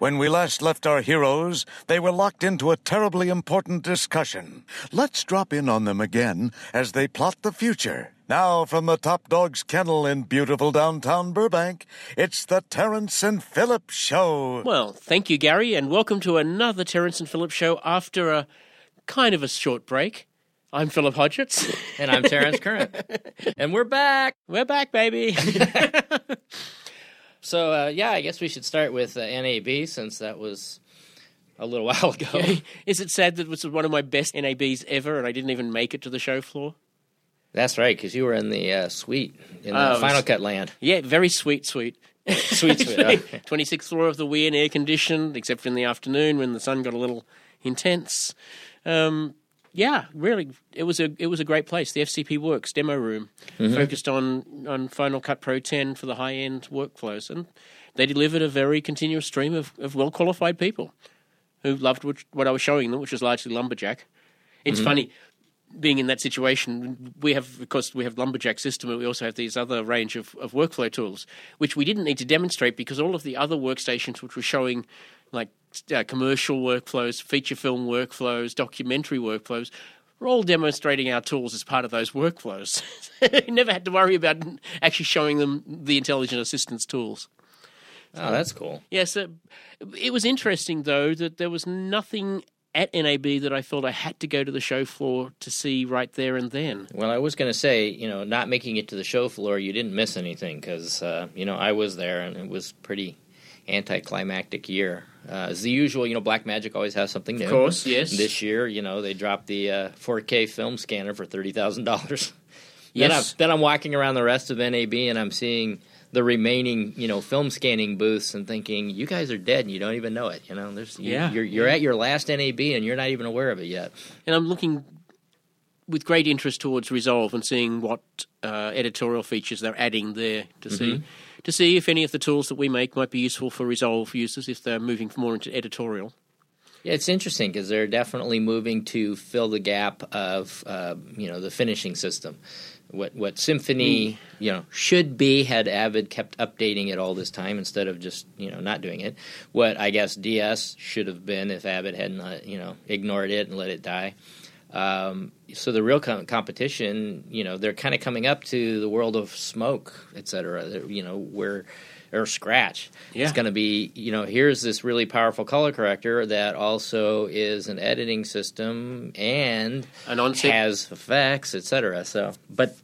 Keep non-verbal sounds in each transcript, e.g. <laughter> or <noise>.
When we last left our heroes, they were locked into a terribly important discussion. Let's drop in on them again as they plot the future. Now, from the Top Dog's Kennel in beautiful downtown Burbank, it's the Terence and Philip Show. Well, thank you, Gary, and welcome to another Terence and Philip Show after a kind of a short break. I'm Philip Hodgetts. And I'm Terence Curren. <laughs> and we're back. We're back, baby. <laughs> So, uh, yeah, I guess we should start with uh, NAB since that was a little <laughs> while ago. Is it sad that it was one of my best NABs ever and I didn't even make it to the show floor? That's right, because you were in the uh, suite in the Oh, Final s- Cut land. Yeah, very sweet, sweet. <laughs> Sweet, sweet. <laughs> 26th floor of the Wynn, air conditioned, except in the afternoon when the sun got a little intense. Um, yeah, really, it was a it was a great place. The FCP Works demo room mm-hmm. focused on on Final Cut Pro 10 for the high end workflows, and they delivered a very continuous stream of, of well qualified people who loved what, what I was showing them, which was largely lumberjack. It's mm-hmm. funny being in that situation, we have, of course, we have lumberjack system, but we also have these other range of, of workflow tools, which we didn't need to demonstrate because all of the other workstations, which were showing like uh, commercial workflows, feature film workflows, documentary workflows, We're all demonstrating our tools as part of those workflows. <laughs> you never had to worry about actually showing them the intelligent assistance tools. Oh, that's cool. Yes, uh, it was interesting though that there was nothing at NAB that I felt I had to go to the show floor to see right there and then. Well, I was going to say, you know, not making it to the show floor, you didn't miss anything because, uh, you know, I was there and it was pretty anticlimactic year. Uh, as the usual, you know, Blackmagic always has something new. Of course, yes. This year, you know, they dropped the uh, 4K film scanner for thirty thousand dollars. <laughs> Then I'm, Yes. then I'm walking around the rest of NAB and I'm seeing the remaining, you know, film scanning booths and thinking, you guys are dead and you don't even know it. You know, there's you- Yeah. you're you're at your last NAB and you're not even aware of it yet. And I'm looking with great interest towards Resolve and seeing what uh, editorial features they're adding there to see to see if any of the tools that we make might be useful for Resolve users if they're moving more into editorial. Yeah, it's interesting because they're definitely moving to fill the gap of uh, you know the finishing system. What what Symphony you know should be had Avid kept updating it all this time instead of just you know not doing it. What I guess DS should have been if Avid hadn't uh, you know ignored it and let it die. Um, so the real com- competition, you know, they're kind of coming up to the world of smoke, et cetera. You know, where or scratch. Yeah. It's going to be, you know, here's this really powerful color corrector that also is an editing system and An onset- has effects, et cetera. So, but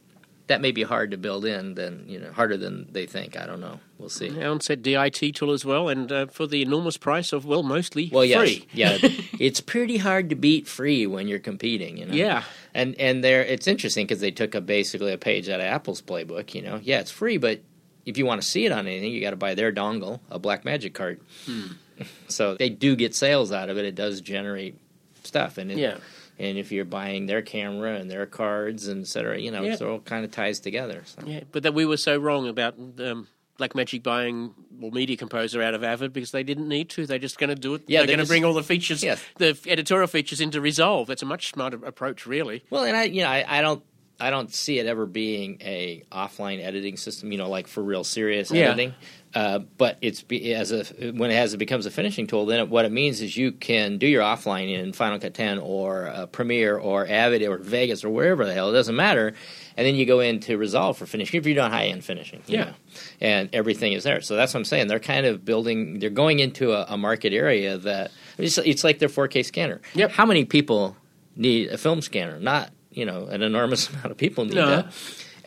that may be hard to build in, than you know, harder than they think. I don't know. We'll see. An said DIT tool as well, and uh, for the enormous price of well, mostly Well, yes, free. yeah, <laughs> it's pretty hard to beat free when you're competing. You know, Yeah. and and there it's interesting because they took a basically a page out of Apple's playbook. You know, yeah, it's free, but if you want to see it on anything, you got to buy their dongle, a Blackmagic card. Hmm. <laughs> So they do get sales out of it. It does generate stuff, and it, Yeah. And if you're buying their camera and their cards and et cetera, you know, Yeah. it all kind of ties together. So. Yeah, but that we were so wrong about um, Blackmagic buying well, Media Composer out of Avid because they didn't need to. They're just going to do it. Yeah, they're they going to bring all the features, Yes. the editorial features into Resolve. That's a much smarter approach, really. Well, and I, you know, I, I don't, I don't see it ever being a offline editing system. You know, like for real serious Yeah. editing. Uh, but it's be, as a when it has it becomes a finishing tool, then it, what it means is you can do your offline in Final Cut 10 or uh, Premiere or Avid or Vegas or wherever the hell it doesn't matter, and then you go into Resolve for finishing if you're doing high end finishing. you Yeah. know. and everything is there. So that's what I'm saying. They're kind of building. They're going into a, a market area that it's, it's like their 4K scanner. Yep. How many people need a film scanner? Not you know an enormous <laughs> amount of people need No. that.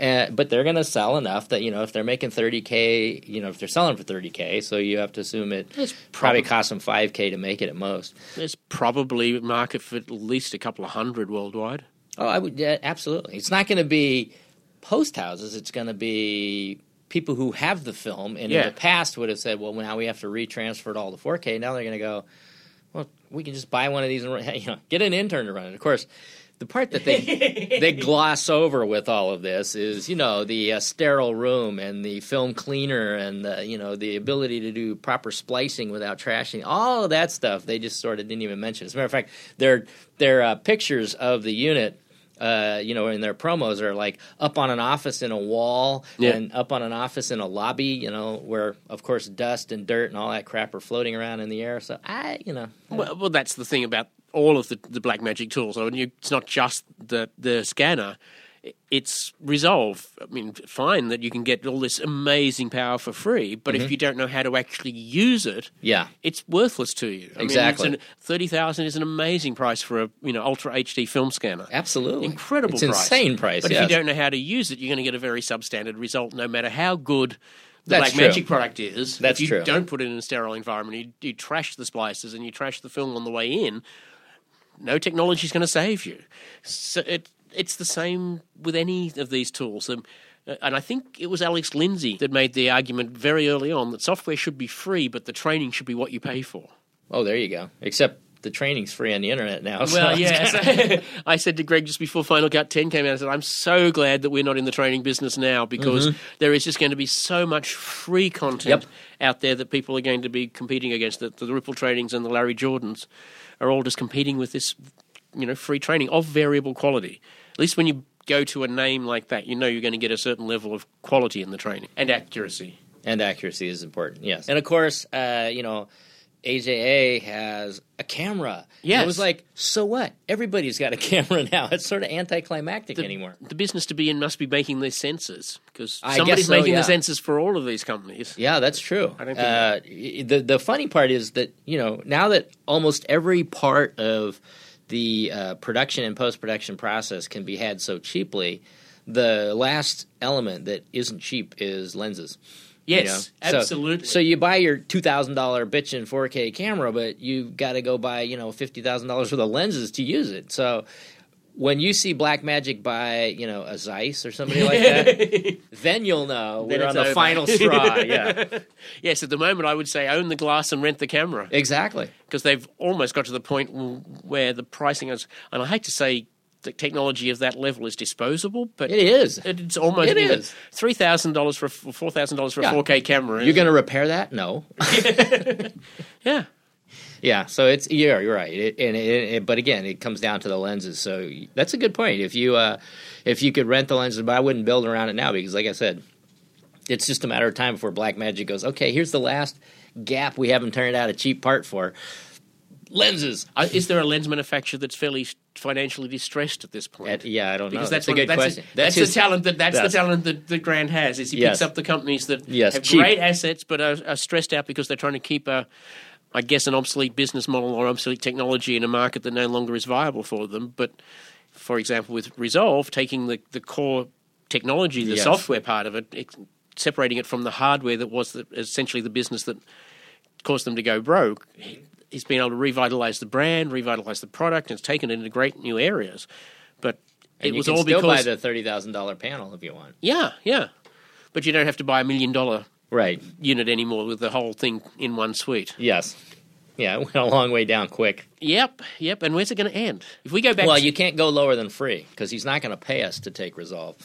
Uh, but they're going to sell enough that you know if they're making 30k, you know if they're selling for 30k, so you have to assume it It's probably probably- costs them 5k to make it at most. There's probably market for at least a couple of hundred worldwide. Oh, I would yeah, absolutely. It's not going to be post houses. It's going to be people who have the film and Yeah. in the past would have said, "Well, now we have to retransfer it all to 4K." Now they're going to go, "Well, we can just buy one of these and <laughs> you know get an intern to run it." Of course, the part that they they <laughs> gloss over with all of this is you know the uh, sterile room and the film cleaner and the, you know the ability to do proper splicing without trashing all of that stuff they just sort of didn't even mention as a matter of fact their their uh, pictures of the unit uh, you know, in their promos are like up on an office in a wall Yeah. and up on an office in a lobby, you know, where of course dust and dirt and all that crap are floating around in the air. So I, you know, Well, well, that's the thing about all of the, the Blackmagic tools. You, it's not just the the scanner; it's Resolve. I mean, fine that you can get all this amazing power for free, but Mm-hmm. if you don't know how to actually use it, yeah, it's worthless to you. I Exactly. Mean, an, Thirty thousand is an amazing price for a you know ultra HD film scanner. absolutely Incredible It's price. insane price. But yes. if you don't know how to use it, you're going to get a very substandard result, no matter how good the That's Black true. Magic product is. That's if you true. don't put it in a sterile environment, you, you trash the splices and you trash the film on the way in. No technology is going to save you. So it, it's the same with any of these tools. Um, uh, and I think it was Alex Lindsay that made the argument very early on that software should be free, but the training should be what you pay for. oh, there you go. Except the training's free on the internet now. so Well, yeah. <laughs> I said to Greg just before Final Cut 10 came out, I said, I'm so glad that we're not in the training business now because there is just going to be so much free content Yep. out there that people are going to be competing against. The, the Ripple Trainings and the Larry Jordans are all just competing with this, you know, free training of variable quality. At least when you go to a name like that, you know you're going to get a certain level of quality in the training and accuracy. and accuracy is important. Yes, and of course, uh, you know, AJA has a camera. Yes. it was like, so what? Everybody's got a <laughs> camera now. It's sort of anticlimactic the, anymore. The business to be in must be making these sensors because I somebody's so, making yeah. the sensors for all of these companies. Yeah, that's true. I don't uh, the the funny part is that you know now that almost every part of the uh, production and post production process can be had so cheaply, the last element that isn't cheap is lenses. You Yes, know? So- absolutely. So, you buy your two thousand dollar bitchin' four K camera, but you got to go buy you know fifty thousand dollars worth of lenses to use it. So. When you see Blackmagic buy, you know, a Zeiss or somebody like that, <laughs> then you'll know Then we're it's on the over. final straw. <laughs> Yeah, Yes, at the moment I would say own the glass and rent the camera exactly. because they've almost got to the point where the pricing is. And I hate to say the technology of that level is disposable, but It is. it's almost It is. three thousand dollars for four thousand dollars for Yeah. a four K camera. You're going to repair that? No. <laughs> yeah. yeah. So it's yeah, you're right. It, and it, it, but again, it comes down to the lenses. So that's a good point. If you uh, if you could rent the lenses, but I wouldn't build around it now because, like I said, it's just a matter of time before Blackmagic goes. Okay, here's the last gap we haven't turned out a cheap part for. Lenses. Uh, Is there a lens manufacturer that's fairly financially distressed at this point? Yeah, I don't because know. that's, That's, a good that's question. That's, his- the talent that that's yes. the talent that, that Grant has. Is he Yes. picks up the companies that Yes, have cheap. great assets but are, are stressed out because they're trying to keep a, I guess, an obsolete business model or obsolete technology in a market that no longer is viable for them. But for example, with Resolve, taking the the core technology, the Yes. software part of it, ex- separating it from the hardware that was the, essentially the business that caused them to go broke. He- He's been able to revitalize the brand, revitalize the product, and it's taken it into great new areas. But And it you was can all still because buy the thirty thousand dollar panel if you want. yeah, yeah. But you don't have to buy a million dollar Right. unit anymore with the whole thing in one suite. Yes. Yeah, <laughs> it went a long way down quick. Yep, yep. And where's it going to end? If we go back, Well, to, you can't go lower than free because he's not going to pay us to take Resolve.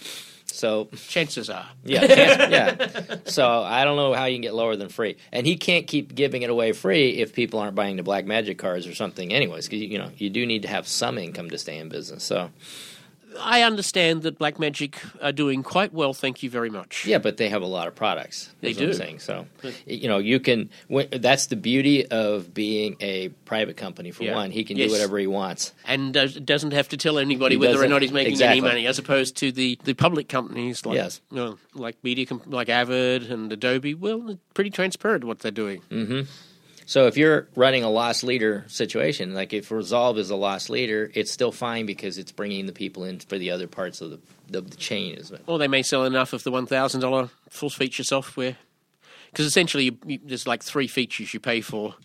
So chances are. yeah, yeah. So I don't know how you can get lower than free, and he can't keep giving it away free if people aren't buying the Blackmagic cards or something. Anyways, because you know you do need to have some income to stay in business. So I understand that Blackmagic are doing quite well. Thank you very much. yeah, but they have a lot of products. They do. saying so. You know, you can. That's the beauty of being a private company. For Yeah. one, he can Yes. do whatever he wants. And does, doesn't have to tell anybody He whether or doesn't- he's making exactly. any money, as opposed to the, the public companies like Yes. you know, like media like Avid and Adobe. Well, pretty transparent what they're doing. Mm. So if you're running a lost leader situation, like if Resolve is a lost leader, it's still fine because it's bringing the people in for the other parts of the the, the chain. Is Or they may sell enough of the one thousand dollar full feature software because essentially you, you, there's like three features you pay for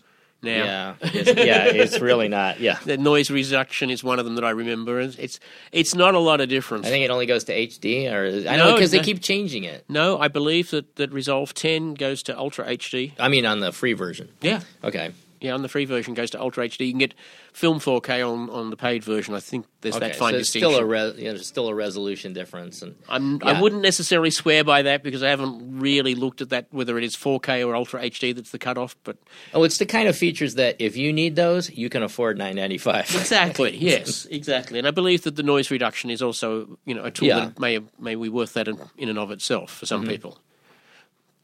now. yeah, <laughs> it's, yeah, it's really not. Yeah, The noise reduction is one of them that I remember. It's it's, it's not a lot of difference. I think it only goes to HD, or I No, know because they no. keep changing it. no, I believe that, that Resolve 10 goes to Ultra HD. I mean, on the free version. Yeah. Okay, Yeah, on the free version goes to Ultra HD. You can get film 4K on, on the paid version. I think there's Okay, that fine so distinction. still a re- you know, there's still a resolution difference, and I'm, Yeah. I wouldn't necessarily swear by that because I haven't really looked at that whether it is 4K or Ultra HD that's the cutoff. But oh, it's the kind of features that if you need those, you can afford nine ninety five. <laughs> exactly, <laughs> yes, exactly. And I believe that the noise reduction is also you know a tool Yeah. that may may be worth that in, in and of itself for some mm-hmm. people.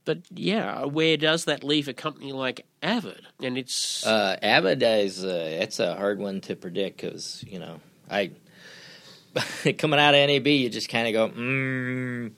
But yeah, where does that leave a company like Avid? And it's Uh, Avid is uh, it's a hard one to predict because you know I <laughs> coming out of NAB, you just kind of go. Mm.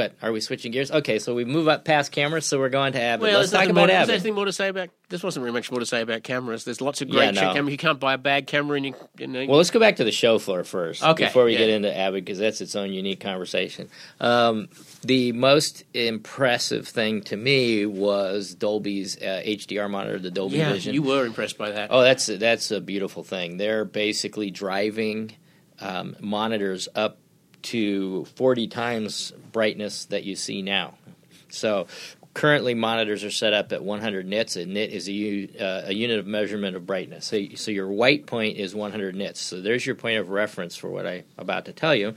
But are we switching gears? Okay, so we move up past cameras, so we're going to Avid. well, Let's talk about more, is there anything more to say about? There's wasn't really much more to say about cameras. There's lots of great Yeah, no. cameras. You can't buy a bad camera, and you, you know, Well, let's go back to the show floor first Okay, before we yeah. get into Avid because that's its own unique conversation. Um, the most impressive thing to me was Dolby's uh, HDR monitor, the Dolby yeah, Vision. you were impressed by that. Oh, that's that's a beautiful thing. They're basically driving um, monitors up to 40 times brightness that you see now. So currently monitors are set up at 100 nits. A nit is a, uh, a unit of measurement of brightness. So, so your white point is 100 nits. So there's your point of reference for what I'm about to tell you.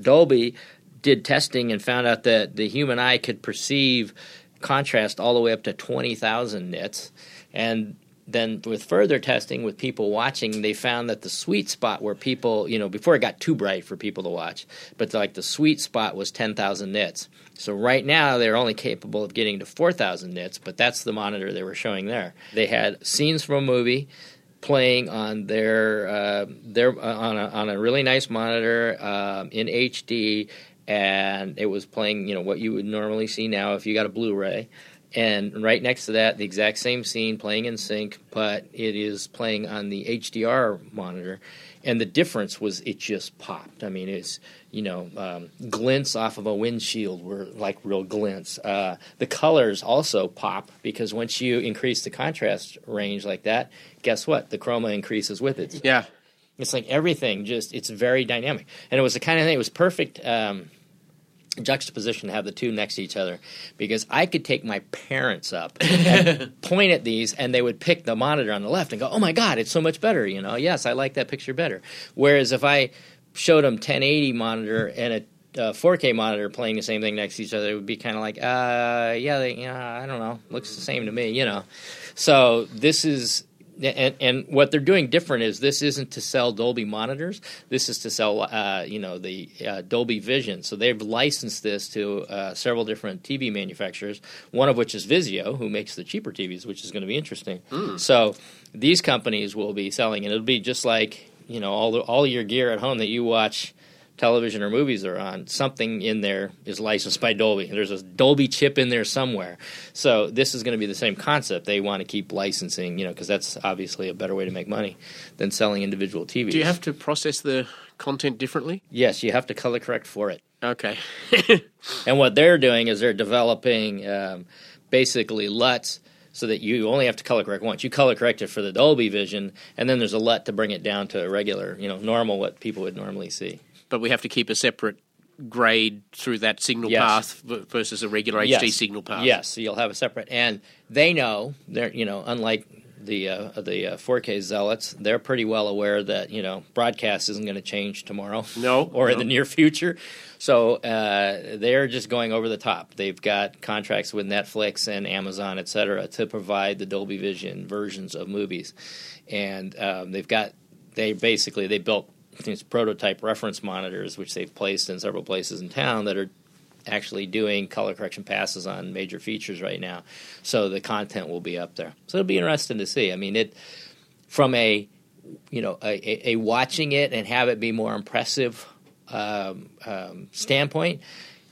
Dolby did testing and found out that the human eye could perceive contrast all the way up to 20,000 nits. And then with further testing with people watching, they found that the sweet spot where people, you know, before it got too bright for people to watch, but like the sweet spot was 10,000 nits. So right now they're only capable of getting to 4,000 nits, but that's the monitor they were showing there. They had scenes from a movie playing on their uh, their uh, on a on a really nice monitor um, in HD, and it was playing you know what you would normally see now if you got a Blu-ray. And right next to that, the exact same scene playing in sync, but it is playing on the HDR monitor. And the difference was it just popped. I mean, it's you know um, glints off of a windshield were like real glints. Uh, the colors also pop because once you increase the contrast range like that, guess what? The chroma increases with it. Yeah, It's like everything just it's very dynamic, and it was the kind of thing. It was perfect um, juxtaposition to have the two next to each other because I could take my parents up <laughs> and point at these, and they would pick the monitor on the left and go, "Oh my God, it's so much better!" You know, yes, I like that picture better. Whereas if I showed them 1080 monitor and a uh, 4K monitor playing the same thing next to each other, it would be kind of like, uh, yeah, they, you know, I don't know, looks the same to me, you know. So this is and, and what they're doing different is this isn't to sell Dolby monitors. This is to sell, uh, you know, the uh, Dolby Vision. So they've licensed this to uh, several different TV manufacturers. One of which is Vizio, who makes the cheaper TVs, which is going to be interesting. So these companies will be selling, and it'll be just like you know all the, all your gear at home that you watch television or movies are on, something in there is licensed by Dolby. There's a Dolby chip in there somewhere. So this is going to be the same concept. They want to keep licensing, you know, because that's obviously a better way to make money than selling individual TVs. do you have to process the content differently? Yes, you have to color correct for it. Okay, <laughs> And what they're doing is they're developing um, basically LUTs so that you only have to color correct once. You color correct it for the Dolby Vision, and then there's a LUT to bring it down to a regular, you know, normal what people would normally see. But we have to keep a separate grade through that signal Yes. path versus a regular HD Yes. signal path. Yes, so you'll have a separate, and they know they're you know unlike the uh, the uh, 4K zealots, they're pretty well aware that you know broadcast isn't going to change tomorrow, <laughs> No, <laughs> or in the near future. So uh, they're just going over the top. They've got contracts with Netflix and Amazon, et cetera, to provide the Dolby Vision versions of movies, and um, they've got they basically they built these prototype reference monitors, which they've placed in several places in town that are actually doing color correction passes on major features right now. So the content will be up there. So it'll be interesting to see. I mean, it from a you know a, a, a watching it and have it be more impressive um, um, standpoint.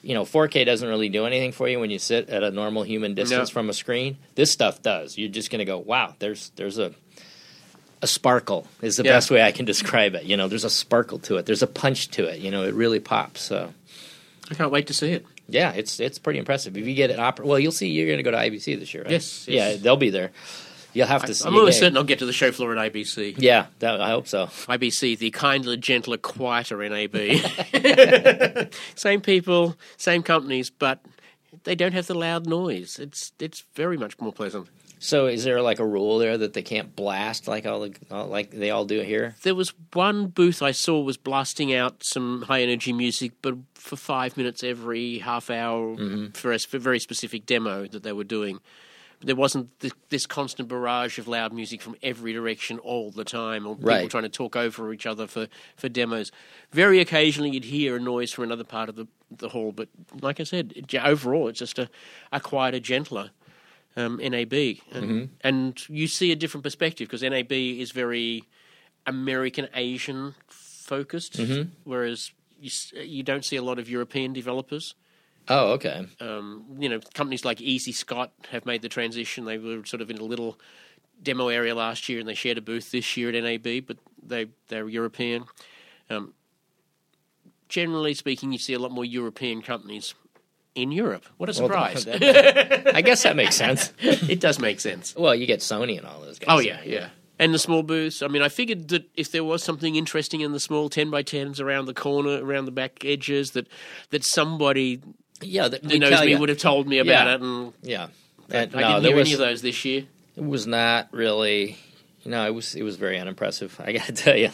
You know, 4K doesn't really do anything for you when you sit at a normal human distance No. from a screen. This stuff does. You're just going to go, wow. There's there's a a sparkle is the Yeah. best way I can <laughs> describe it. You know, there's a sparkle to it. There's a punch to it. You know, it really pops. So I can't wait to see it. yeah, it's it's pretty impressive. If you get an opera, well, you'll see. You're going to go to IBC this year, right? Yes, Yeah, they'll be there. You'll have to see. I'm a almost certain I'll get to the show floor at IBC. Yeah, that, I hope so. IBC, the kinder, gentler, quieter NAB. <laughs> <laughs> same people, same companies, but they don't have the loud noise. It's it's very much more pleasant. So is there like a rule there that they can't blast like all the like they all do here? There was one booth I saw was blasting out some high energy music, but for five minutes every half hour mm-hmm. for a for a very specific demo that they were doing. There wasn't th- this constant barrage of loud music from every direction all the time, or people Right. trying to talk over each other for, for demos. Very occasionally you'd hear a noise from another part of the, the hall, but like I said, overall it's just a, a quieter, gentler um, NAB, and, and you see a different perspective because NAB is very American Asian focused, whereas you you don't see a lot of European developers. Oh, okay. Um, you know, companies like Easy Scott have made the transition. They were sort of in a little demo area last year, and they shared a booth this year at NAB, but they they're European. Um, generally speaking, you see a lot more European companies in Europe. What a surprise! <laughs> I guess that makes <laughs> sense. it does make sense. Well, you get Sony and all those guys. Oh yeah, yeah. And the small booths. I mean, I figured that if there was something interesting in the small ten by tens around the corner, around the back edges, that that somebody yeah. That, who knows me you. would have told me about Yeah. it. And Yeah. I And, no, didn't hear was, any of those this year. It was not really. No, it was it was very unimpressive. I got to <laughs> tell you.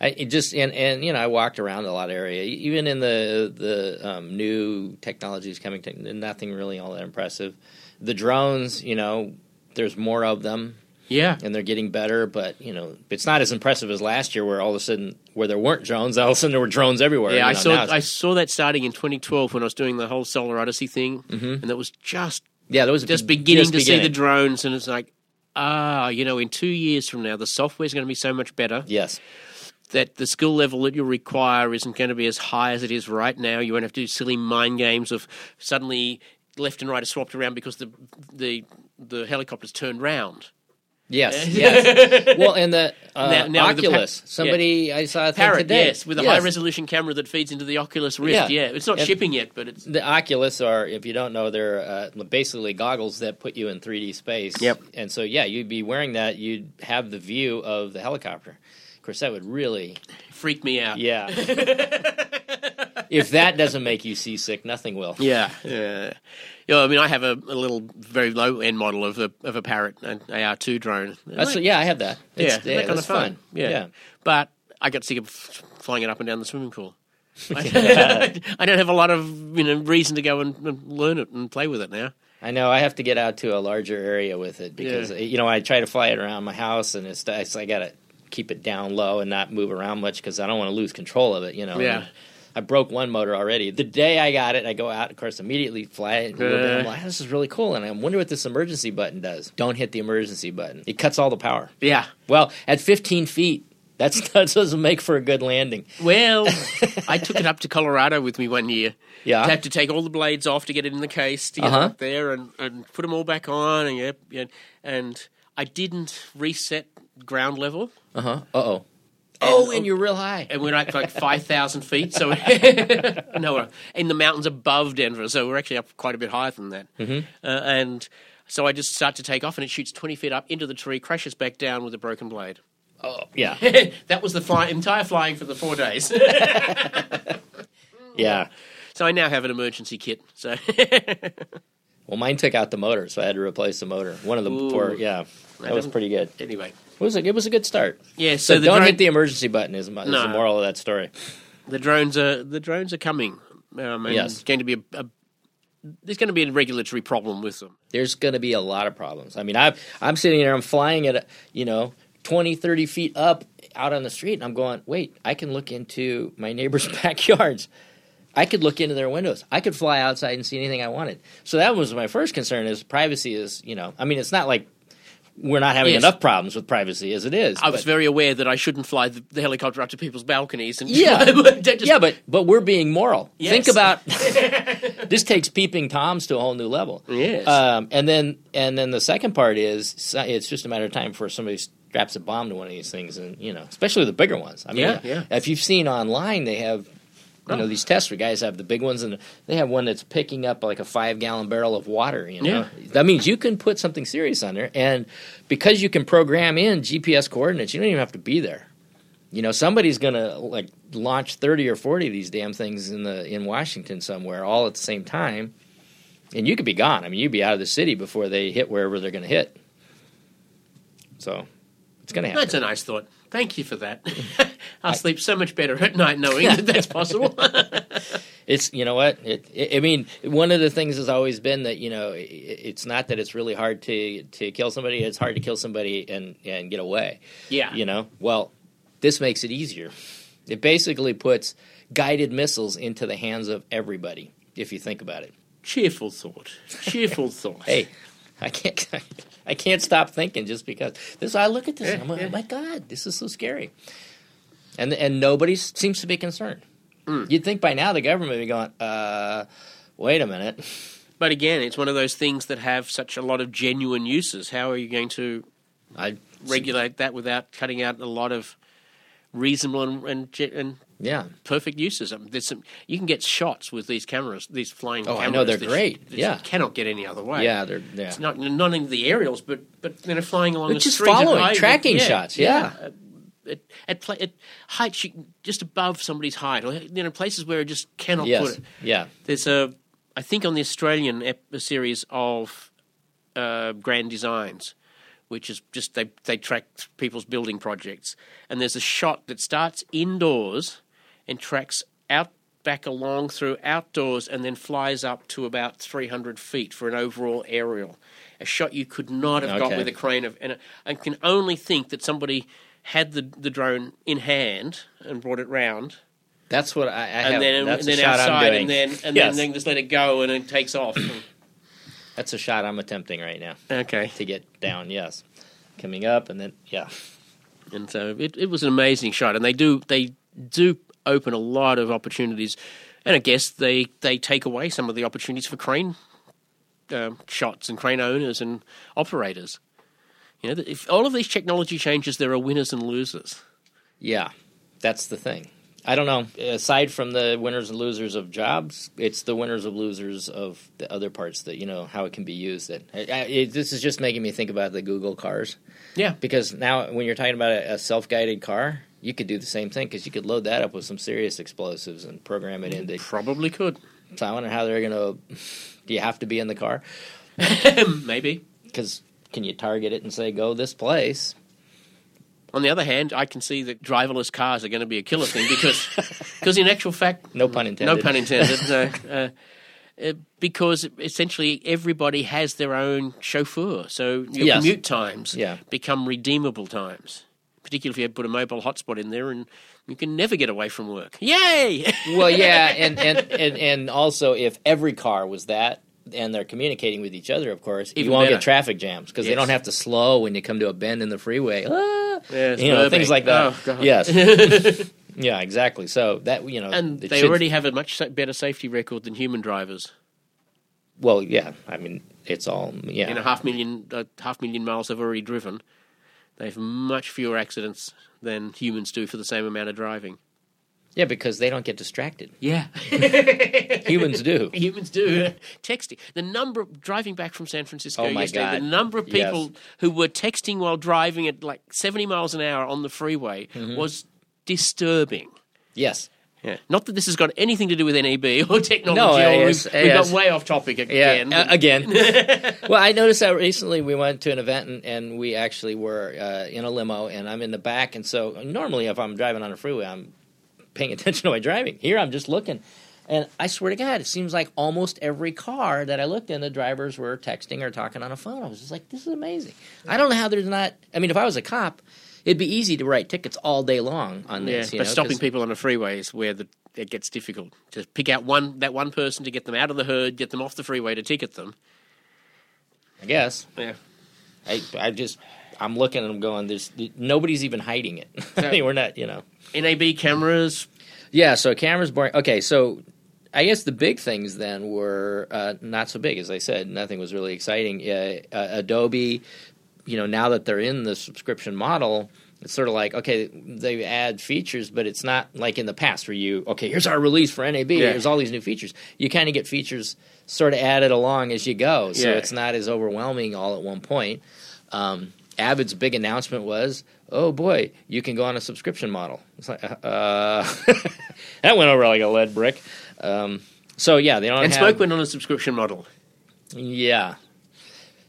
I it just and and you know I walked around a lot of area, even in the the um, new technologies coming. To, nothing really all that impressive. The drones, you know, there's more of them Yeah, and they're getting better, but you know it's not as impressive as last year, where all of a sudden where there weren't drones, <laughs> all of a sudden there were drones everywhere. yeah. you I saw I saw that starting in 2012 when I was doing the whole Solar Odyssey thing, Mm-hmm. and that was just yeah, there was just beginning just to see the drones, and it's like. Ah, you know, in two years from now, the software's going to be so much better. yes, that the skill level that you'll require isn't going to be as high as it is right now. You won't have to do silly mind games of suddenly left and right are swapped around because the the the helicopter's turned round. yes, yes. <laughs> well, and the uh, Now- now with the pa- Oculus. Somebody I saw a thing Parrot, today. yes, with a Yes. high resolution camera that feeds into the Oculus Rift. Yeah. Yeah, it's not And- shipping yet, but it's The Oculus are, if you don't know, they're uh, basically goggles that put you in 3D space. Yep. And so, yeah, you'd be wearing that. You'd have the view of the helicopter. Of course, that would really, freak me out. yeah. <laughs> if that doesn't make you seasick, nothing will. Yeah, yeah. You know, I mean, I have a, a little very low end model of a of a Parrot, an AR two drone. That's, yeah, I have that. yeah, It's, that kind of it's fun. Yeah. yeah. but I got sick of flying it up and down the swimming pool. <laughs> <laughs> I, don't have a lot of you know reason to go and, and learn it and play with it now. I know I have to get out to a larger area with it because Yeah. you know I try to fly it around my house and it's, it's I got to keep it down low and not move around much because I don't want to lose control of it. You know. Yeah. And I broke one motor already. The day I got it, I go out, of course, immediately fly it. I'm Uh. like, this is really cool, and I wonder what this emergency button does. Don't hit the emergency button; it cuts all the power. Yeah. Well, at 15 feet, that's <laughs> that doesn't make for a good landing. Well, <laughs> I took it up to Colorado with me one year. Yeah. I had to take all the blades off to get it in the case to get Uh-huh. up there and, and put them all back on and yep, and I didn't reset ground level. Uh huh. Uh oh. Oh, and you're real high. and we're at like <laughs> 5,000 feet. So, <laughs> no, we're in the mountains above Denver. So we're actually up quite a bit higher than that. Mm-hmm. Uh, and so I just start to take off, and it shoots 20 feet up into the tree, crashes back down with a broken blade. Oh, yeah, <laughs> that was the fly- entire flying for the four days. yeah. so I now have an emergency kit. So, Well, mine took out the motor, so I had to replace the motor. One of the Ooh. four, yeah, that was pretty good. anyway. It was a, it was a good start. Yeah, so, So, don't drone- hit the emergency button. Is, my, is the moral of that story? the drones are the drones are coming. Um, and Yes. it's going to be a, a there's going to be a regulatory problem with them. There's going to be a lot of problems. I mean, I'm I'm sitting there, I'm flying at you know 20, 30 feet up out on the street, and I'm going, wait, I can look into my neighbors' <laughs> backyards. I could look into their windows. I could fly outside and see anything I wanted. So that was my first concern: is privacy. Is you know, I mean, it's not like we're not having Yes. enough problems with privacy as it is. I was very aware that I shouldn't fly the, the helicopter up to people's balconies and Yeah. <laughs> just- yeah, but but we're being moral. Yes. Think about <laughs> this takes peeping toms to a whole new level. Yes. Um, and then and then the second part is it's just a matter of time for somebody straps a bomb to one of these things, and you know, especially the bigger ones. I mean, Yeah, yeah. if you've seen online, they have. You know Oh. these tests where guys have the big ones, and they have one that's picking up like a five gallon barrel of water. You know, that means you can put something serious on there, and because you can program in GPS coordinates, you don't even have to be there. You know, somebody's gonna like launch thirty or forty of these damn things in the in Washington somewhere, all at the same time, and you could be gone. I mean, you'd be out of the city before they hit wherever they're going to hit. So it's going to happen. That's a nice thought. Thank you for that. <laughs> I'll sleep so much better at night knowing that that's possible. <laughs> it's you know what it, it, I mean. One of the things has always been that you know it, it's not that it's really hard to to kill somebody. It's hard to kill somebody and and get away. yeah. You know, well, this makes it easier. It basically puts guided missiles into the hands of everybody. If you think about it. Cheerful thought. Cheerful <laughs> thought. Hey, I can't. <laughs> I can't stop thinking just because this. I look at this. Yeah, and I'm like, yeah. oh my god, this is so scary. And and nobody seems to be concerned. Hmm. You'd think by now the government would be going, uh, wait a minute. But again, it's one of those things that have such a lot of genuine uses. How are you going to I regulate that without cutting out a lot of reasonable and and, and yeah. perfect uses? I mean, there's some you can get shots with these cameras, these flying. Oh, I know, they're great. you- Yeah. cannot get any other way. Yeah, they're yeah. It's not not in the aerials, but but you know, flying along They're the just street following, tracking shots, yeah. Uh, At, at, pla- at heights you, just above somebody's height, or you know, places where it just cannot yes. put it. Yeah. There's a, I think on the Australian ep- a series of uh, Grand Designs, which is just they they track people's building projects, and there's a shot that starts indoors and tracks out back along through outdoors and then flies up to about 300 feet for an overall aerial. A shot you could not have got with a crane of, and I can only think that somebody had the the drone in hand and brought it round That's what I, I have. and then that's and a then shot I'm outside, and then and Yes. then, then just let it go, and it takes off. <clears throat> That's a shot I'm attempting right now okay, to get down. Yes, coming up and then yeah. and so it, it was an amazing shot, and they do they do open a lot of opportunities, and I guess they they take away some of the opportunities for crane um, shots and crane owners and operators. You know, if all of these technology changes, there are winners and losers. Yeah, that's the thing. I don't know. Aside from the winners and losers of jobs, it's the winners and losers of the other parts that you know how it can be used. That I, I, it, this is just making me think about the Google cars Yeah, because now when you're talking about a, a self-guided car, you could do the same thing because you could load that up with some serious explosives and program it into. probably could. So I wonder how they're going <laughs> to. Do you have to be in the car? <laughs> Maybe. <laughs> Because can you target it and say go this place? On the other hand, I can see that driverless cars are going to be a killer thing because, <laughs> because in actual fact, No pun intended. No pun intended. no, uh, uh, because essentially everybody has their own chauffeur, so your Yes. commute times Yeah. become redeemable times. Particularly if you put a mobile hotspot in there, and you can never get away from work. Yay! <laughs> well, yeah, and, and, and, and also if every car was that, and they're communicating with each other, of course, Even you won't better. get traffic jams because they don't have to slow when you come to a bend in the freeway. Ah, Yes, you know, things like that. Oh, Yes. <laughs> yeah, exactly. So that you know, and they should- already have a much better safety record than human drivers. Well, yeah. I mean, it's all yeah. In a half million, uh, half million miles they've already driven, they have much fewer accidents than humans do for the same amount of driving. Yeah, because they don't get distracted. Yeah. <laughs> Humans do. Humans do texting. The number of driving back from San Francisco Oh, my yesterday, God. the number of Yes. people who were texting while driving at like 70 miles an hour on the freeway Mm-hmm. was disturbing. Yes. Yeah. Not that this has got anything to do with NAB <laughs> or technology. No, or yes, we've, we yes. got way off topic Yeah, again. uh, again. <laughs> well, I noticed that recently we went to an event and, and we actually were uh, in a limo and I'm in the back. And so normally if I'm driving on a freeway, I'm paying <laughs> attention to my driving. Here I'm just looking. And I swear to God, it seems like almost every car that I looked in, the drivers were texting or talking on a phone. I was just like, this is amazing. I don't know how there's not. I mean, if I was a cop, it'd be easy to write tickets all day long on yeah, this. you but know, stopping 'cause- people on a freeway is where the, it gets difficult. To pick out one that one person to get them out of the herd, get them off the freeway to ticket them. I guess. Yeah. I, I just, I'm looking and I'm going, there's nobody's even hiding it. <laughs> I mean, we're not, you know. NAB cameras, Yeah, so cameras boring. Okay, so I guess the big things then were uh, not so big, as I said. Nothing was really exciting. Uh, uh, Adobe, you know, now that they're in the subscription model, it's sort of like okay, they add features, but it's not like in the past where you okay, here's our release for NAB. Yeah. Here's all these new features. You kind of get features sort of added along as you go, so Yeah. it's not as overwhelming all at one point. Um, Avid's big announcement was, "Oh boy, you can go on a subscription model." It's like, uh, <laughs> that went over like a lead brick. Um, so yeah, they don't and have. Smoke went on a subscription model. Yeah.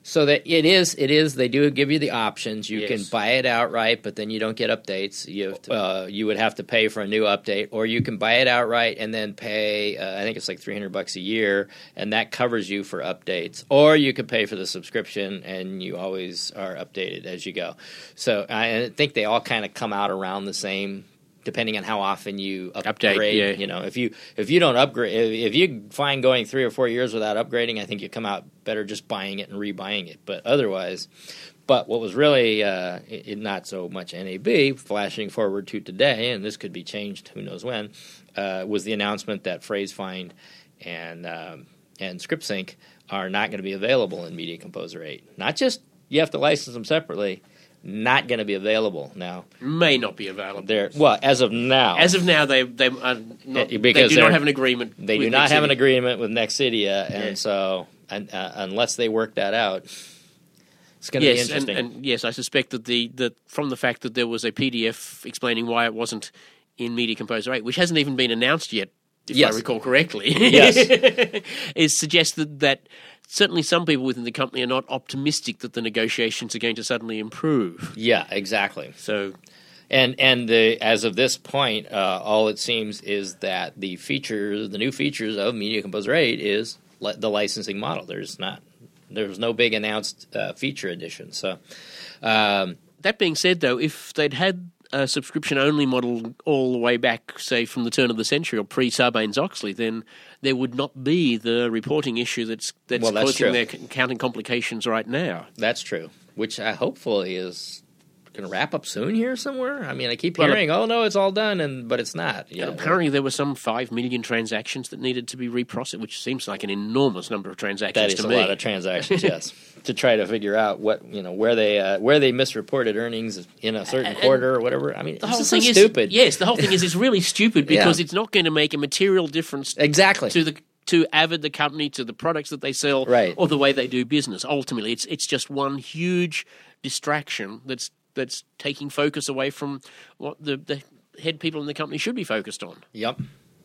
So that it is, it is. They do give you the options. You Yes. can buy it outright, but then you don't get updates. You have to, uh, you would have to pay for a new update, or you can buy it outright and then pay. Uh, I think it's like three hundred bucks a year, and that covers you for updates. Or you could pay for the subscription, and you always are updated as you go. So I think they all kind of come out around the same. Depending on how often you upgrade, Update, yeah. you know, if you if you don't upgrade, if, if you find going three or four years without upgrading, I think you come out better just buying it and rebuying it. But otherwise, but what was really uh, i- i- not so much NAB, flashing forward to today, and this could be changed, who knows when, uh, was the announcement that PhraseFind and um, and ScriptSync are not going to be available in Media Composer 8. Not just you have to license them separately, not going to be available now. May not be available. They're well as of now. As of now, they they are not, Yeah, they do not have an agreement. They with do not have an Nexidia. agreement with Nexidia, and Yeah. so and, uh, unless they work that out, it's going to be Yes, and, interesting. and yes, I suspect that the that from the fact that there was a PDF explaining why it wasn't in Media Composer 8, which hasn't even been announced yet, if Yes. I recall correctly, Yes. <laughs> is suggested that certainly some people within the company are not optimistic that the negotiations are going to suddenly improve. yeah, exactly. So And and the, as of this point, uh, all it seems is that the features, the new features of Media Composer 8 is li- the licensing model. There's not, there's no big announced uh, feature addition. So, um, That being said, though, if they'd had a subscription only model all the way back, say, from the turn of the century or pre Sarbanes Oxley, then there would not be the reporting issue that's that's Well, that's causing true. their accounting complications right now. that's true. Which I hopefully is going to wrap up soon here somewhere. I mean, I keep Well, hearing, oh no, it's all done, and but it's not. Yeah, apparently, there were some five million transactions that needed to be reprocessed, which seems like an enormous number of transactions that is to a me. lot of transactions. <laughs> yes, to try to figure out what you know where they uh, where they misreported earnings in a certain And- quarter or whatever. I mean, the whole just so thing is stupid. Yes, the whole thing is it's really stupid <laughs> Yeah. because it's not going to make a material difference exactly. to the to Avid, the company, to the products that they sell, Right. or the way they do business. Ultimately, it's it's just one huge distraction that's that's taking focus away from what the, the head people in the company should be focused on. Yep.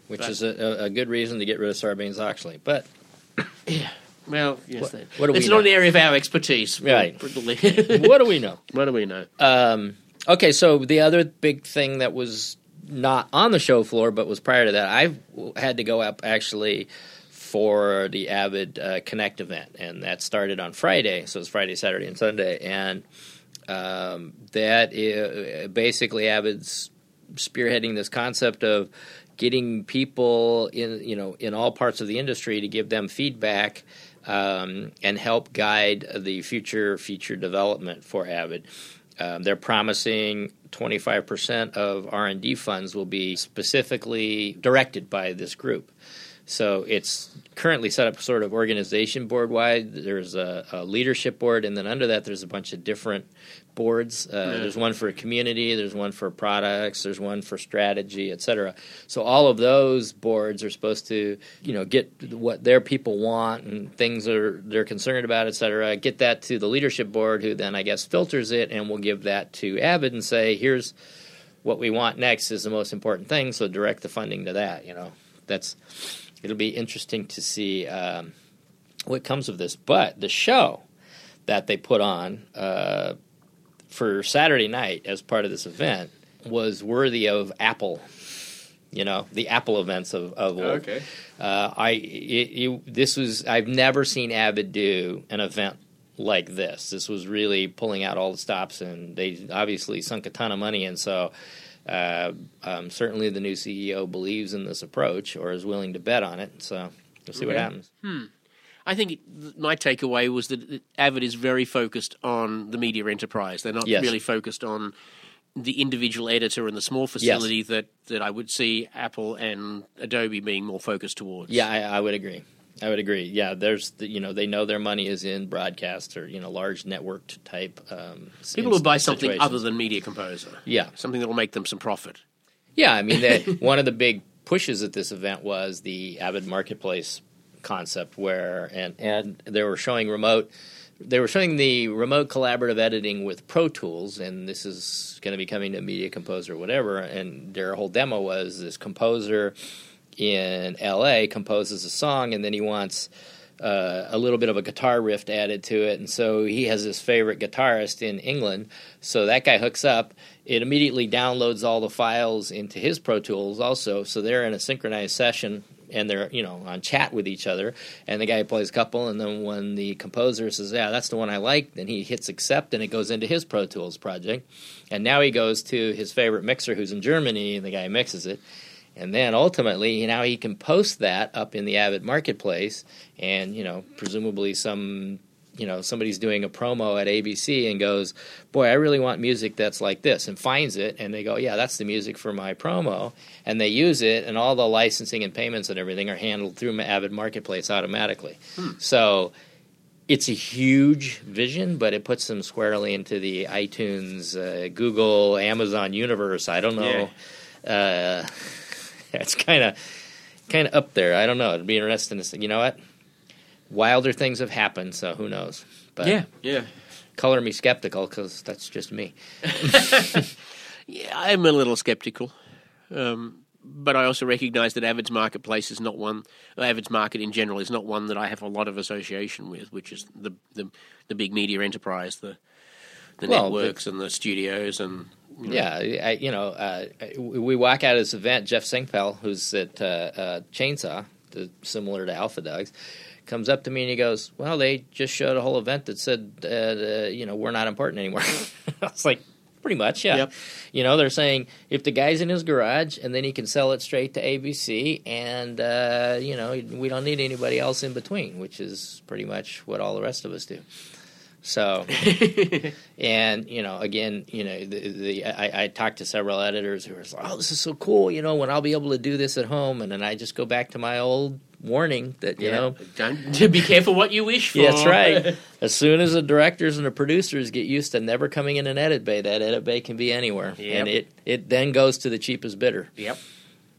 Which But- is a, a, good reason to get rid of Sarbanes Oxley. But <coughs> yeah, Well, yes, What- that- what do we it's not know? an area of our expertise, Right. <laughs> what do we know? what do we know? Um, okay, so the other big thing that was not on the show floor, but was prior to that, I had to go up actually for the Avid uh, Connect event, and that started on Friday. So it's Friday, Saturday, and Sunday, and um, that basically Avid's spearheading this concept of getting people in you know in all parts of the industry to give them feedback um, and help guide the future feature development for Avid. Um, they're promising 25% of R&D funds will be specifically directed by this group. So it's currently set up sort of organization board wide. There's a, a leadership board, and then under that, there's a bunch of different boards. Uh, There's one for community, there's one for products, there's one for strategy, et cetera. So all of those boards are supposed to, you know, get what their people want and things are they're concerned about, et cetera. Get that to the leadership board, who then I guess filters it and will give that to Avid and say, here's what we want next is the most important thing. So direct the funding to that. You know, that's it'll be interesting to see um, what comes of this. But the show that they put on uh, for Saturday night as part of this event was worthy of Apple. You know, the Apple events of, of old. Uh, I it, it, this was I've never seen Avid do an event like this. This was really pulling out all the stops, and they obviously sunk a ton of money. And so, uh, um, certainly, the new CEO believes in this approach or is willing to bet on it. So we'll see what happens. I think it, my takeaway was that Avid is very focused on the media enterprise. They're not Yes. really focused on the individual editor and the small facility that, that I would see Apple and Adobe being more focused towards. Yeah, I, I would agree. I would agree. Yeah, there's the, you know they know their money is in broadcast or you know large networked type. Um, People will buy something situations. other than Media Composer. Yeah, Something that will make them some profit. Yeah, I mean, that <laughs> one of the big pushes at this event was the Avid Marketplace concept, where and and they were showing remote. They were showing the remote collaborative editing with Pro Tools, and this is going to be coming to Media Composer, or whatever. And their whole demo was this composer in L.A. composes a song, and then he wants uh, a little bit of a guitar riff added to it, and so he has his favorite guitarist in England. So that guy hooks up. It immediately downloads all the files into his Pro Tools also. So they're in a synchronized session and they're you know on chat with each other. And the guy plays a couple, and then when the composer says, "Yeah, that's the one I like," then he hits accept, and it goes into his Pro Tools project. And now he goes to his favorite mixer, who's in Germany, and the guy mixes it. And then ultimately, now he can post that up in the Avid marketplace, and you know, presumably some, you know, somebody's doing a promo at ABC and goes, "Boy, I really want music that's like this," and finds it, and they go, "Yeah, that's the music for my promo," and they use it, and all the licensing and payments and everything are handled through Avid Marketplace automatically. So it's a huge vision, but it puts them squarely into the iTunes, uh, Google, Amazon universe. I don't know. Uh, <laughs> it's kind of kind of up there. I don't know. It'd be interesting to see. You know what? Wilder things have happened, so who knows? But yeah, yeah. color me skeptical because that's just me. <laughs> <laughs> Yeah, I'm a little skeptical. Um, but I also recognise that Avid's marketplace is not one. Avid's market in general is not one that I have a lot of association with, which is the the, the big media enterprise, the the Well, networks and the studios and you know, Yeah, I, you know, uh, we walk out of this event. Jeff Singfell, who's at uh, uh, Chainsaw, the, similar to Alpha Dogs, comes up to me and he goes, "Well, they just showed a whole event that said, uh, uh, you know, we're not important anymore." <laughs> I was like, "Pretty much, yeah." Yep. You know, they're saying if the guy's in his garage and then he can sell it straight to ABC, and uh, you know, we don't need anybody else in between, which is pretty much what all the rest of us do. So, <laughs> and you know, again, you know, the, the I, I talked to several editors who were like, "Oh, this is so cool," you know, when I'll be able to do this at home, and then I just go back to my old warning that you yeah. know, don't <laughs> to be careful what you wish for. yeah, that's right. <laughs> as soon as the directors and the producers get used to never coming in an edit bay, that edit bay can be anywhere, Yep. and it it then goes to the cheapest bidder. yep.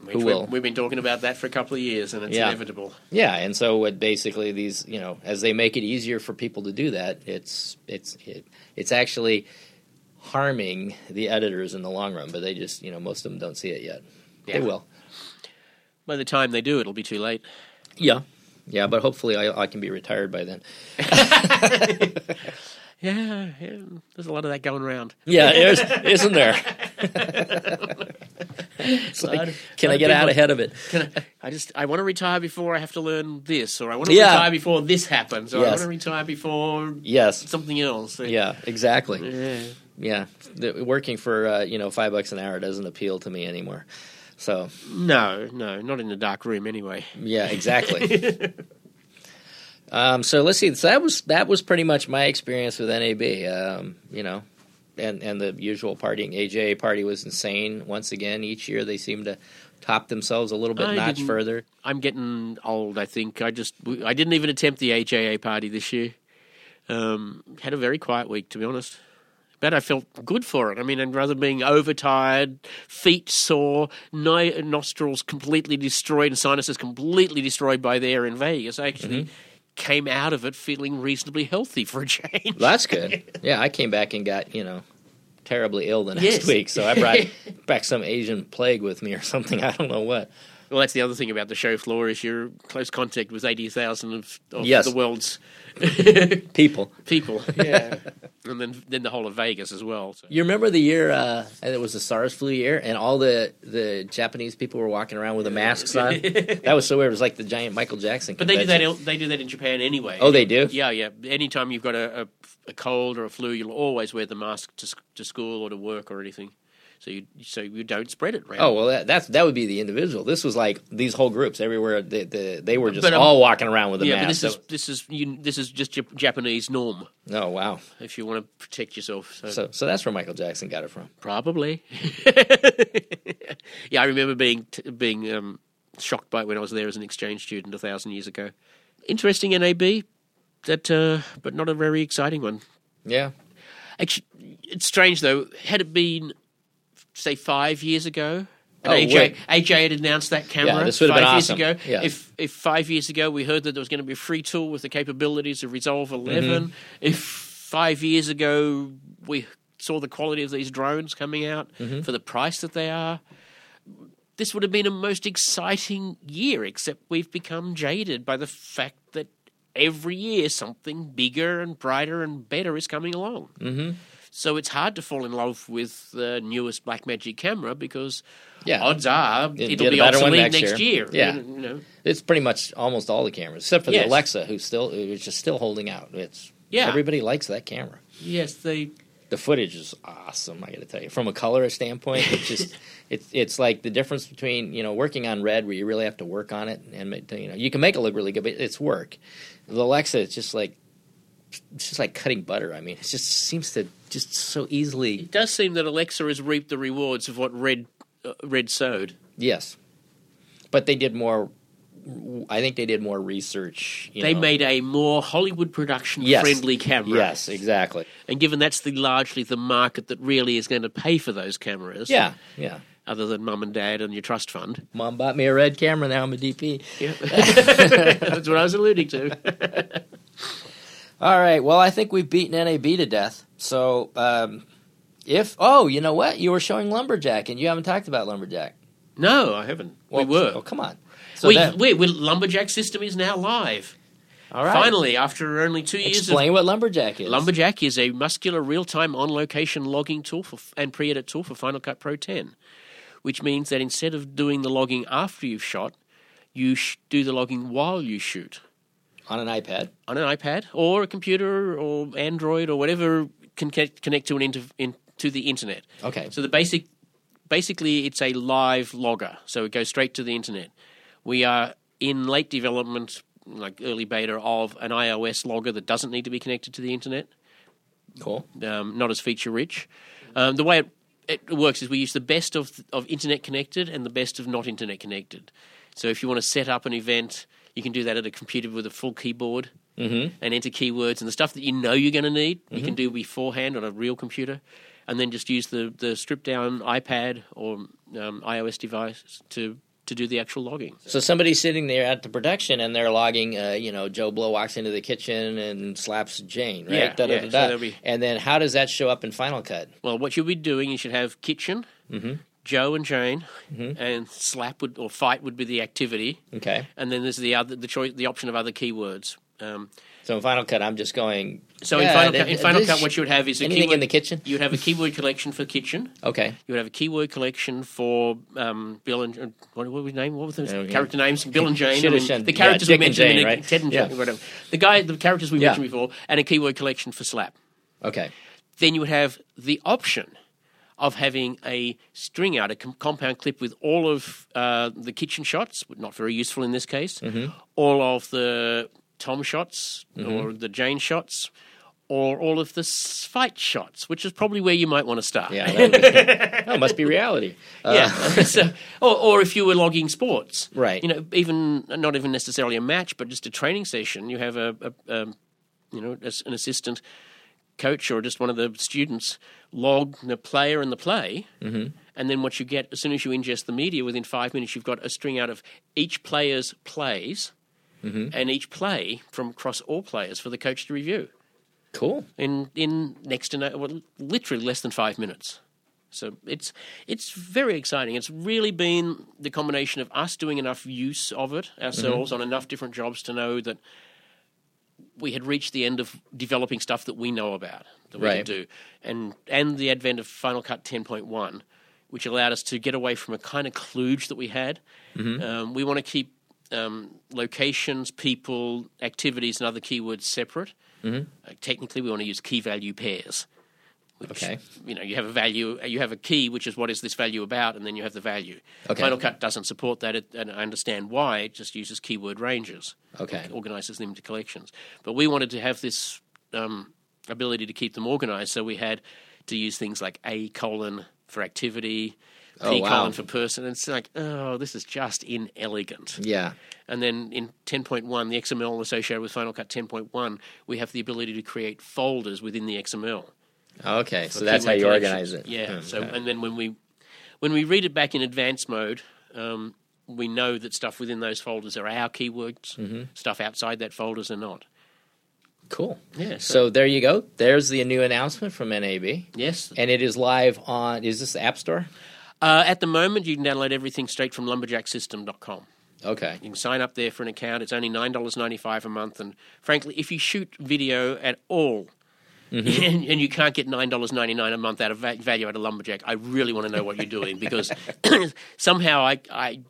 Which Who will? We've been talking about that for a couple of years, and it's Yeah. inevitable. Yeah, and so what basically these, you know, as they make it easier for people to do that, it's it's it, it's actually harming the editors in the long run, but they just, you know, most of them don't see it yet. Yeah. They will. By the time they do, it'll be too late. Yeah. Yeah, but hopefully I, I can be retired by then. <laughs> <laughs> Yeah, yeah, there's a lot of that going around. Yeah, there's, isn't there? <laughs> It's like, of- can I get people- out ahead of it? Can I, I just I want to retire before I have to learn this, or I want to Yeah. retire before this happens, or I want to retire before Yes. something else. Yeah, exactly. Yeah. Yeah, the, working for uh, you know five bucks an hour doesn't appeal to me anymore. So No, no, not in the dark room anyway. Yeah, exactly. <laughs> um, so let's see. So that was that was pretty much my experience with NAB. Um, you know, and and the usual partying. AJA party was insane. Once again, each year they seem to top themselves a little bit I notch further. I'm getting old. I think I just I didn't even attempt the AJA party this year. Um, had a very quiet week, to be honest. But I felt good for it. I mean, and rather being overtired, feet sore, no, nostrils completely destroyed, and sinuses completely destroyed by the air in Vegas, I actually Mm-hmm. Came out of it feeling reasonably healthy for a change. Well, that's good. <laughs> yeah, I came back and got you know terribly ill the next Yes. week, so I brought <laughs> back some Asian plague with me or something. I don't know what. Well, that's the other thing about the show floor is you're close contact with eighty thousand of, of Yes. the world's <laughs> People. people. Yeah, <laughs> and then then the whole of Vegas as well. So. You remember the year uh, and it was the SARS flu year, and all the the Japanese people were walking around with the masks on. <laughs> that was so weird. It was like the giant Michael Jackson. But they do that. They do that in Japan anyway. Oh, they do? Yeah, yeah. Anytime you've got a, a, a cold or a flu, you'll always wear the mask to to school or to work or anything, so you so you don't spread it. Around. Oh well, that, that's that would be the individual. This was like these whole groups everywhere. They, they, they were just But, um, all walking around with a yeah. Mask. this is this is you, this is just Jap- Japanese norm oh wow! if you want to protect yourself. So, So so that's where Michael Jackson got it from. probably. <laughs> yeah, I remember being t- being um, shocked by it when I was there as an exchange student a thousand years ago. Interesting NAB, that uh, but not a very exciting one. Yeah, Actually, it's strange though. Had it been, say, five years ago, and Oh, AJA, wait. AJA had announced that camera Yeah, this would've five been years ago. Yeah. If if five years ago we heard that there was going to be a free tool with the capabilities of Resolve 11, Mm-hmm. if five years ago we saw the quality of these drones coming out Mm-hmm. for the price that they are. This would have been a most exciting year, except we've become jaded by the fact that every year something bigger and brighter and better is coming along. Mm-hmm. So it's hard to fall in love with the newest Blackmagic camera because Yeah. odds are You'll it'll be better one obsolete next next year. year. Yeah. You know, It's pretty much almost all the cameras, except for the Alexa, who's still who's just still holding out. It's Yeah. everybody likes that camera. yes, they The footage is awesome. I got to tell you, from a color standpoint, it's just <laughs> it's it's like the difference between you know working on red where you really have to work on it and you know you can make it look really good, but it's work. The Alexa, it's just like it's just like cutting butter. I mean, it just seems to just so easily. It does seem that Alexa has reaped the rewards of what Red uh, Red sowed. Yes, but they did more. I think they did more research. You They know. made a more Hollywood production Yes. friendly camera. Yes, exactly. And given that's the largely the market that really is going to pay for those cameras, Yeah, yeah. other than mum and dad and your trust fund. Mom bought me a red camera. Now I'm a DP. Yeah. <laughs> that's what I was alluding to. <laughs> All right. Well, I think we've beaten NAB to death. So, um, if oh, you know what? You were showing Lumberjack, and you haven't talked about Lumberjack. No, I haven't. Well, we were. Oh, come on. So we, that- we, we, Lumberjack system is now live. all right. Finally, after only two years of explain what Lumberjack is. Lumberjack is a muscular real-time on-location logging tool for, and pre-edit tool for Final Cut Pro 10, which means that instead of doing the logging after you've shot, you sh- do the logging while you shoot on an iPad. on an iPad or a computer or Android or whatever can connect, to an inter- in, to the internet. Okay. So the basic, basically, it's a live logger, so it goes straight to the internet. We are in late development, like early beta, of an iOS logger that doesn't need to be connected to the internet Cool. um, not as feature rich. Um, the way it, it works is we use the best of of internet connected and the best of not internet connected. So if you want to set up an event, you can do that at a computer with a full keyboard and enter keywords and the stuff that you know you're going to need. You can do beforehand on a real computer, and then just use the the stripped down iPad or um, iOS device to to do the actual logging. So somebody's sitting there at the production, and they're logging. Uh, you know, Joe Blow walks into the kitchen and slaps Jane. Right. Yeah, Da, yeah, da, so da. be- And then how does that show up in Final Cut? Well, what you'll be doing, you should have kitchen, Joe and Jane, and slap would or fight would be the activity. Okay. and then there's the other the choice the option of other keywords. Um, So in Final Cut, I'm just going. so yeah, in Final Cut, in Final Cut, what you would have is a anything keyword in the kitchen. <laughs> You would have a keyword collection for kitchen. Okay. You would have a keyword collection for um, Bill and uh, what, what was his name? What was the character names? Bill and Jane. I mean, the characters Dick we and mentioned, Jane, right? Ted and Yeah. Jane, whatever. The guy, the characters we Yeah. mentioned before, and a keyword collection for slap. Okay. Then you would have the option of having a string out, a com- compound clip with all of uh, the kitchen shots, not very useful in this case, Mm-hmm. all of the Tom shots or the Jane shots, or all of the fight shots, which is probably where you might want to start. Yeah. That, <laughs> that must be reality. Uh, yeah. <laughs> so, or, or if you were logging sports, Right. You know, even not even necessarily a match, but just a training session. You have a, a, um you know, as an assistant coach or just one of the students log the player and the play, mm-hmm. and then what you get as soon as you ingest the media, within five minutes, you've got a string out of each player's plays. Mm-hmm. And each play from across all players for the coach to review Cool. in in next to no, well, literally less than five minutes. So it's it's very exciting. It's really been the combination of us doing enough use of it ourselves mm-hmm. on enough different jobs to know that we had reached the end of developing stuff that we know about that we Right. can do, and and the advent of Final Cut 10.1, which allowed us to get away from a kind of kludge that we had. Mm-hmm. Um, we want to keep um, locations, people, activities, and other keywords separate. Uh, technically, we want to use key value pairs. Which, Okay. You know, you have a value, you have a key, which is what is this value about, and then you have the value. Okay. Final Cut doesn't support that, it, and I understand why. It just uses keyword ranges. Okay. It organizes them into collections. But we wanted to have this um, ability to keep them organized, so we had to use things like A colon for activity, Oh, wow. colon for person. And it's like, oh, this is just inelegant. Yeah. And then in 10.1, the XML associated with Final Cut 10.1, we have the ability to create folders within the XML. Okay. So that's how you organize it. Yeah. Hmm, So okay. and then when we when we read it back in advanced mode, um, we know that stuff within those folders are our keywords. Mm-hmm. Stuff outside that folders are not. cool. Yeah. So there you go. There's the new announcement from NAB, yes. and it is live on. Is this the App Store? Uh, at the moment, you can download everything straight from lumberjacksystem.com. Okay. You can sign up there for an account. It's only nine dollars ninety five a month, and frankly, if you shoot video at all. and, and you can't get nine dollars ninety nine a month out of va- value out of lumberjack. I really want to know what you're doing because <coughs> somehow I, I,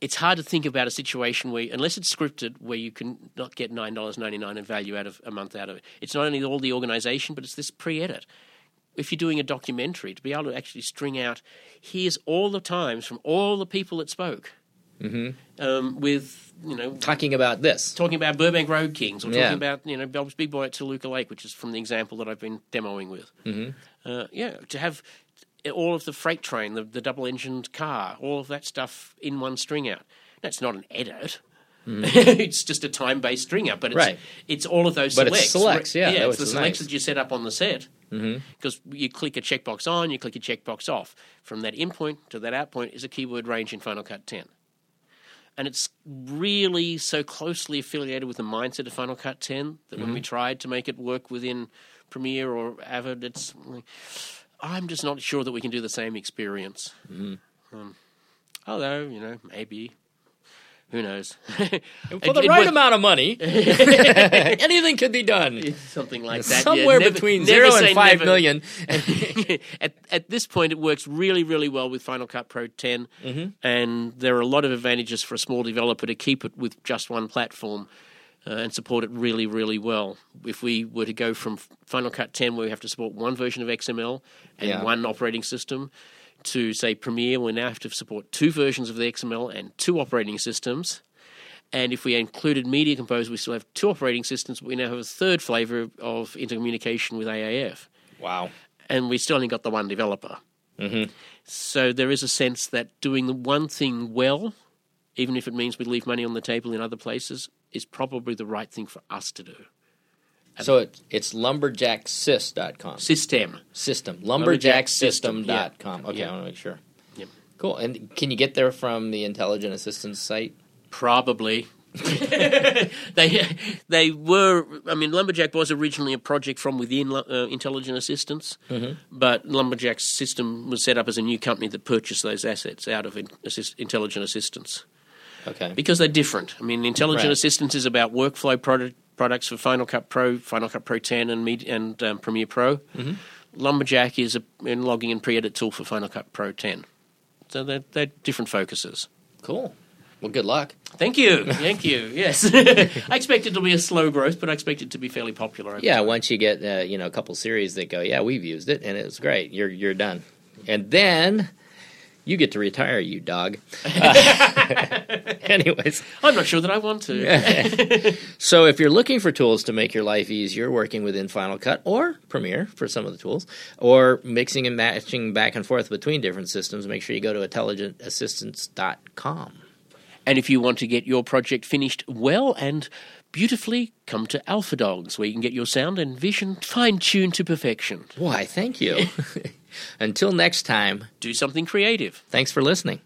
it's hard to think about a situation where, unless it's scripted, where you can not get nine dollars ninety nine in value out of a month out of it. It's not only all the organisation, but it's this pre-edit. If you're doing a documentary, to be able to actually string out, here's all the times from all the people that spoke, um, with you know Talking about this. talking about Burbank Road Kings or talking Yeah. about you know Bob's Big Boy at Toluca Lake, which is from the example that I've been demoing with. Mm-hmm. Uh, yeah, to have all of the freight train, the, the double engined car, all of that stuff in one string out. That's not an edit. <laughs> it's just a time based string out, but it's, Mm-hmm. Right. it's all of those But selects. selects, yeah, that it's the selects nice. that you set up on the set. Mm-hmm. Because you click a checkbox on, you click a checkbox off. From that in point to that out point is a keyword range in Final Cut 10 and it's really so closely affiliated with the mindset of Final Cut 10 that when we mm-hmm. tried to make it work within Premiere or Avid, it's I'm just not sure that we can do the same experience. Mm-hmm. Um, although, you know, maybe. Who knows? <laughs> For It- the it right was- amount of money, <laughs> <laughs> anything could be done. Something like that. yeah. Somewhere Never- between never zero and five never. million. at, at this point, it works really, really well with Final Cut Pro 10, Mm-hmm. and there are a lot of advantages for a small developer to keep it with just one platform uh, and support it really, really well. If we were to go from Final Cut 10, where we have to support one version of XML and Yeah. one operating system, to say Premiere, we now have to support two versions of the XML and two operating systems. And if we included Media Composer, we still have two operating systems, but we now have a third flavor of intercommunication with AAF Wow. and we still only got the one developer. Mm-hmm. So there is a sense that doing the one thing well, even if it means we leave money on the table in other places, is probably the right thing for us to do. So it, it's lumberjacksys.com. System. System. Lumberjacksystem.com. Okay, Yeah. I want to make sure. Yep. Cool. And can you get there from the Intelligent Assistance site? Probably. <laughs> they they were. I mean, Lumberjack was originally a project from within uh, Intelligent Assistance, but Lumberjack's system was set up as a new company that purchased those assets out of in, assist, Intelligent Assistance. Okay. because they're different. I mean, Intelligent Right. Assistance is about workflow product, products for Final Cut Pro, Final Cut Pro 10, and Med- and um, Premiere Pro. Mm-hmm. Lumberjack is a, a logging and pre-edit tool for Final Cut Pro 10. So they're, they're different focuses. Cool. Well, good luck. Thank you, <laughs> thank you. Yes, <laughs> I expect it to be a slow growth, but I expect it to be fairly popular. Yeah, time. once you get uh, you know a couple series that go, yeah, we've used it and it was great. You're you're done, and then you get to retire, you dog. Uh, <laughs> anyways, I'm not sure that I want to. <laughs> so if you're looking for tools to make your life easier, working within Final Cut or Premiere for some of the tools, or mixing and matching back and forth between different systems, make sure you go to intelligentassistance.com. And if you want to get your project finished well and beautifully, come to Alpha Dogs, where you can get your sound and vision fine tuned to perfection. Why, thank you. <laughs> Until next time, Do something creative. thanks for listening.